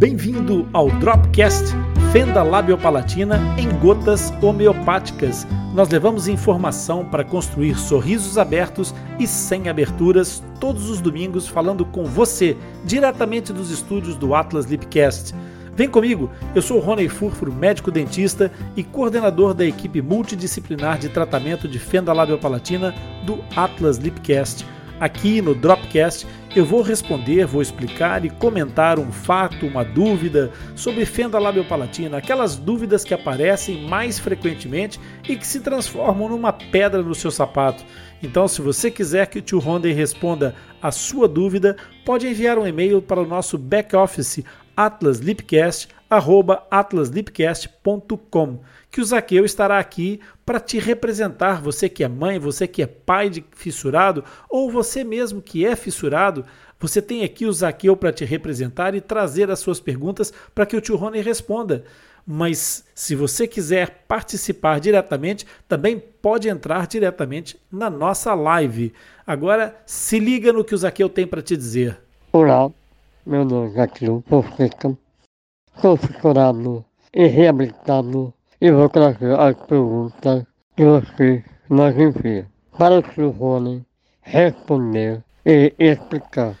Bem-vindo ao Dropcast Fenda Labiopalatina em gotas homeopáticas. Nós levamos informação para construir sorrisos abertos e sem aberturas todos os domingos falando com você diretamente dos estúdios do Atlas Lipcast. Vem comigo, eu sou Rony Furfuro, médico dentista e coordenador da equipe multidisciplinar de tratamento de fenda labiopalatina do Atlas Lipcast. Aqui no Dropcast eu vou responder, vou explicar e comentar um fato, uma dúvida sobre fenda labiopalatina, aquelas dúvidas que aparecem mais frequentemente e que se transformam numa pedra no seu sapato. Então, se você quiser que o tio Ronden responda a sua dúvida, pode enviar um e-mail para o nosso back office atlaslipcast@atlaslipcast.com, que o Zaqueu estará aqui para te representar, você que é mãe, você que é pai de fissurado ou você mesmo que é fissurado, você tem aqui o Zaqueu para te representar e trazer as suas perguntas para que o tio Rony responda. Mas se você quiser participar diretamente, também pode entrar diretamente na nossa live. Agora, se liga no que o Zaqueu tem para te dizer. Olá, meu nome é Fonseca, sou fissurado e reabilitado e vou trazer as perguntas que você nos envia para o Sr. Rony responder e explicar.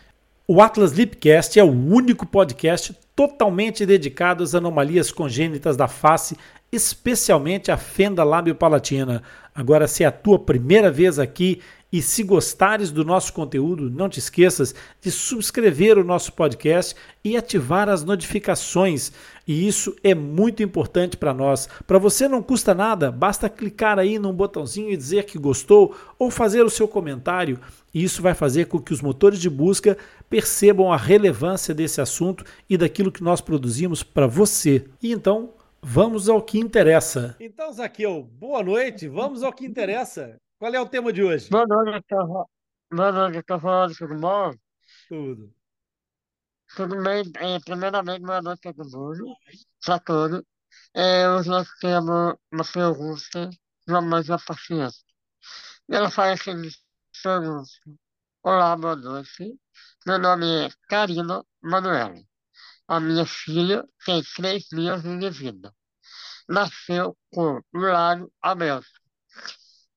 O Atlas Lipcast é o único podcast totalmente dedicado às anomalias congênitas da face, especialmente a fenda lábio-palatina. Agora, se é a tua primeira vez aqui e se gostares do nosso conteúdo, não te esqueças de subscrever o nosso podcast e ativar as notificações. E isso é muito importante para nós. Para você não custa nada, basta clicar aí num botãozinho e dizer que gostou ou fazer o seu comentário. E isso vai fazer com que os motores de busca percebam a relevância desse assunto e daquilo que nós produzimos para você. E então, vamos ao que interessa. Então, Zaqueu, boa noite. Vamos ao que interessa. Qual é o tema de hoje? Boa noite, boa noite, falando, tudo bom? Tudo. Tudo bem? É, primeiramente, boa noite a todo mundo, para todos. É, hoje nós temos uma pergunta de uma mãe paciente. E ela faz a seguinte pergunta. Olá, boa noite. Meu nome é Karina Manuela. A minha filha tem três dias de vida. Nasceu com o lado aberto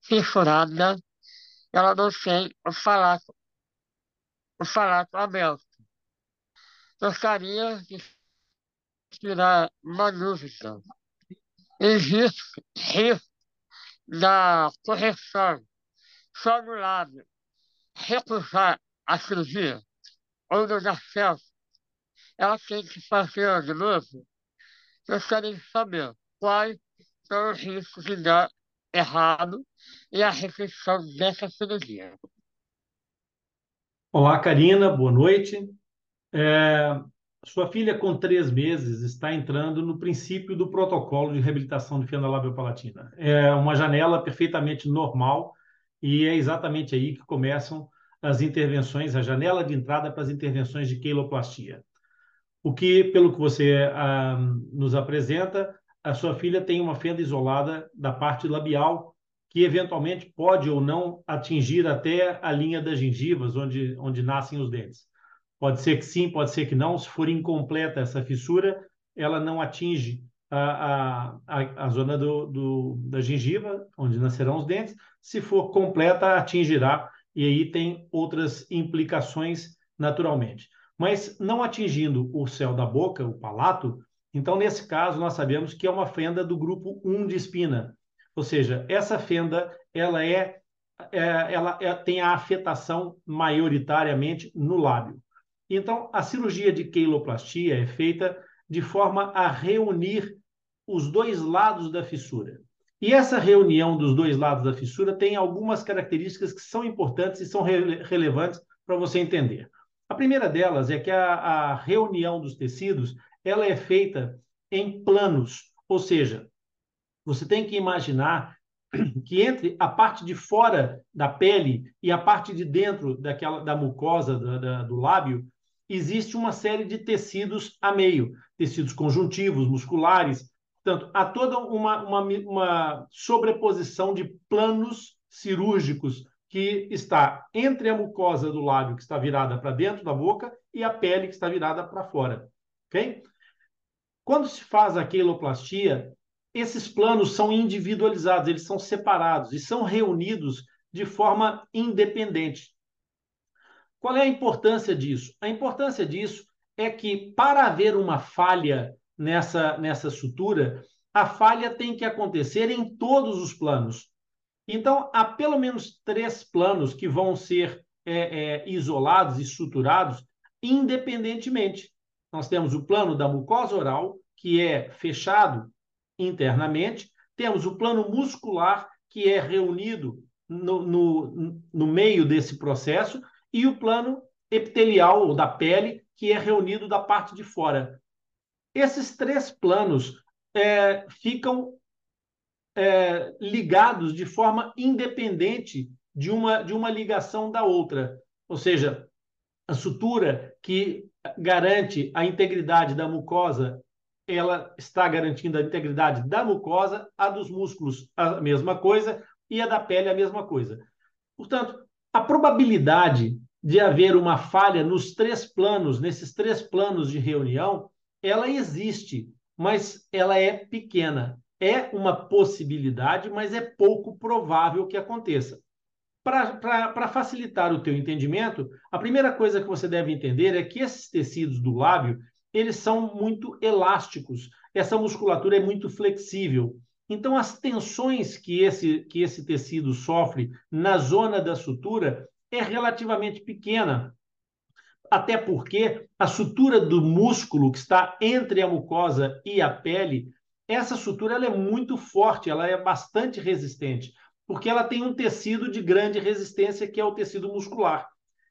fissurada, ela não tem o falato, o falato aberto. Gostaria de tirar uma dúvida. Existe risco da correção só no lado recusar a cirurgia ou não dar certo, ela tem que fazer de novo. Gostaria de saber quais são os riscos de dar errado e a refeição dessa cirurgia. Olá, Karina, boa noite. É, sua filha, com três meses, está entrando no princípio do protocolo de reabilitação de fenda labiopalatina. É uma janela perfeitamente normal e é exatamente aí que começam as intervenções, a janela de entrada para as intervenções de queiloplastia. O que, pelo que você ah, nos apresenta, a sua filha tem uma fenda isolada da parte labial, que eventualmente pode ou não atingir até a linha das gengivas, onde, onde nascem os dentes. Pode ser que sim, pode ser que não. Se for incompleta essa fissura, ela não atinge a, a, a zona do, do, da gengiva, onde nascerão os dentes. Se for completa, atingirá, e aí tem outras implicações naturalmente. Mas não atingindo o céu da boca, o palato, então, nesse caso, nós sabemos que é uma fenda do grupo 1 de espina. Ou seja, essa fenda ela é, é ela é, tem a afetação maioritariamente no lábio. Então, a cirurgia de queiloplastia é feita de forma a reunir os dois lados da fissura. E essa reunião dos dois lados da fissura tem algumas características que são importantes e são re relevantes para você entender. A primeira delas é que a, a reunião dos tecidos ela é feita em planos, ou seja, você tem que imaginar que entre a parte de fora da pele e a parte de dentro daquela da mucosa da, da, do lábio existe uma série de tecidos a meio, tecidos conjuntivos, musculares. Portanto, há toda uma, uma, uma sobreposição de planos cirúrgicos que está entre a mucosa do lábio, que está virada para dentro da boca, e a pele, que está virada para fora. ok? Quando se faz a queiloplastia, esses planos são individualizados, eles são separados e são reunidos de forma independente. Qual é a importância disso? A importância disso é que, para haver uma falha nessa, nessa sutura, a falha tem que acontecer em todos os planos. Então, há pelo menos três planos que vão ser é, é, isolados e suturados independentemente. Nós temos o plano da mucosa oral, que é fechado internamente, temos o plano muscular, que é reunido no, no, no meio desse processo, e o plano epitelial, ou da pele, que é reunido da parte de fora. Esses três planos é, ficam é, ligados de forma independente de uma, de uma ligação da outra. Ou seja, a sutura que garante a integridade da mucosa, ela está garantindo a integridade da mucosa, a dos músculos a mesma coisa e a da pele a mesma coisa. Portanto, a probabilidade de haver uma falha nos três planos, nesses três planos de reunião, ela existe, mas ela é pequena. É uma possibilidade, mas é pouco provável que aconteça. Para facilitar o teu entendimento, a primeira coisa que você deve entender é que esses tecidos do lábio, eles são muito elásticos. Essa musculatura é muito flexível. Então, as tensões que esse, que esse tecido sofre na zona da sutura é relativamente pequena. Até porque a sutura do músculo que está entre a mucosa e a pele, essa sutura ela é muito forte, ela é bastante resistente porque ela tem um tecido de grande resistência, que é o tecido muscular.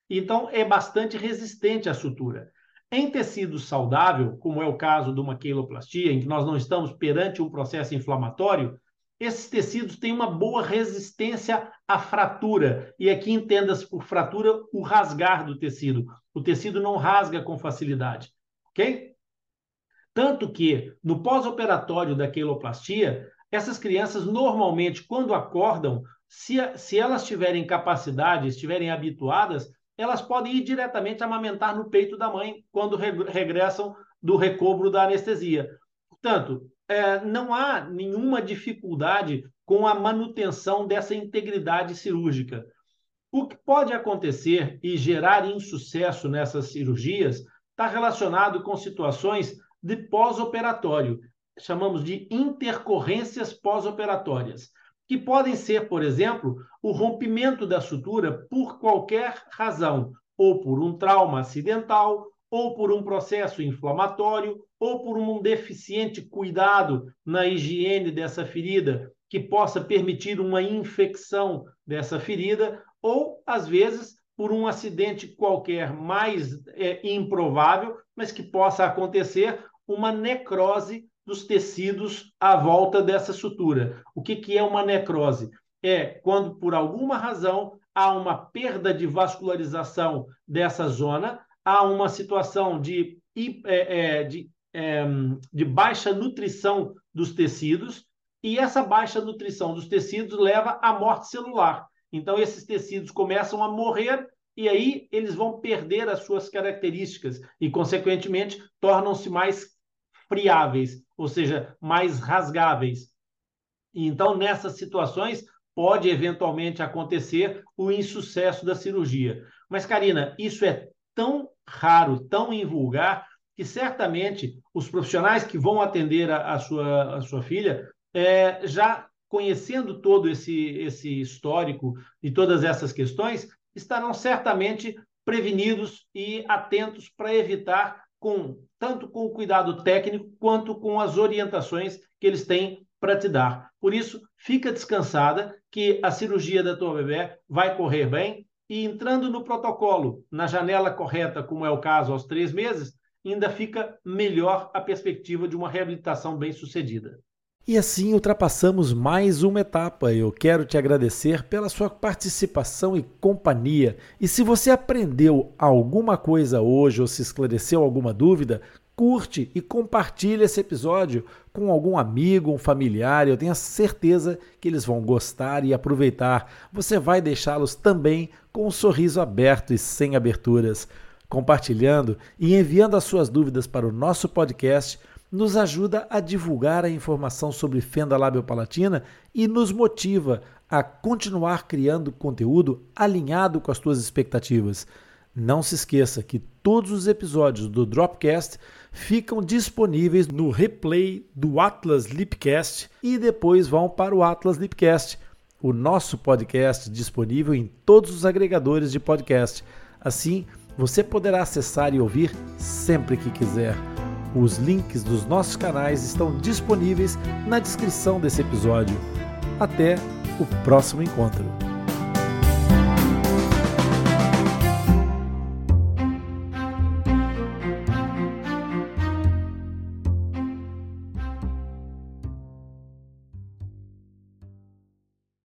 Então, é bastante resistente à sutura. Em tecido saudável, como é o caso de uma queiloplastia, em que nós não estamos perante um processo inflamatório, esses tecidos têm uma boa resistência à fratura. E aqui entenda-se por fratura o rasgar do tecido. O tecido não rasga com facilidade. Ok? Tanto que, no pós-operatório da queiloplastia, essas crianças, normalmente, quando acordam, se, se elas tiverem capacidade, estiverem habituadas, elas podem ir diretamente amamentar no peito da mãe quando regressam do recobro da anestesia. Portanto, é, não há nenhuma dificuldade com a manutenção dessa integridade cirúrgica. O que pode acontecer e gerar insucesso nessas cirurgias está relacionado com situações de pós-operatório chamamos de intercorrências pós-operatórias, que podem ser, por exemplo, o rompimento da sutura por qualquer razão, ou por um trauma acidental, ou por um processo inflamatório, ou por um deficiente cuidado na higiene dessa ferida, que possa permitir uma infecção dessa ferida, ou, às vezes, por um acidente qualquer mais é, improvável, mas que possa acontecer uma necrose dos tecidos à volta dessa sutura. O que, que é uma necrose? É quando, por alguma razão, há uma perda de vascularização dessa zona, há uma situação de, é, é, de, é, de baixa nutrição dos tecidos, e essa baixa nutrição dos tecidos leva à morte celular. Então, esses tecidos começam a morrer e aí eles vão perder as suas características e, consequentemente, tornam-se mais friáveis, ou seja, mais rasgáveis. Então, nessas situações, pode eventualmente acontecer o insucesso da cirurgia. Mas, Karina, isso é tão raro, tão invulgar, que certamente os profissionais que vão atender a, a sua, a sua filha, é, já conhecendo todo esse, esse histórico e todas essas questões, estarão certamente prevenidos e atentos para evitar com tanto com o cuidado técnico quanto com as orientações que eles têm para te dar. Por isso, fica descansada que a cirurgia da tua bebê vai correr bem e entrando no protocolo, na janela correta, como é o caso aos três meses, ainda fica melhor a perspectiva de uma reabilitação bem sucedida. E assim ultrapassamos mais uma etapa. Eu quero te agradecer pela sua participação e companhia. E se você aprendeu alguma coisa hoje ou se esclareceu alguma dúvida, curte e compartilhe esse episódio com algum amigo, um familiar. Eu tenho certeza que eles vão gostar e aproveitar. Você vai deixá-los também com um sorriso aberto e sem aberturas. Compartilhando e enviando as suas dúvidas para o nosso podcast nos ajuda a divulgar a informação sobre fenda labiopalatina e nos motiva a continuar criando conteúdo alinhado com as tuas expectativas. Não se esqueça que todos os episódios do Dropcast ficam disponíveis no replay do Atlas Lipcast e depois vão para o Atlas Lipcast, o nosso podcast disponível em todos os agregadores de podcast. Assim, você poderá acessar e ouvir sempre que quiser. Os links dos nossos canais estão disponíveis na descrição desse episódio. Até o próximo encontro.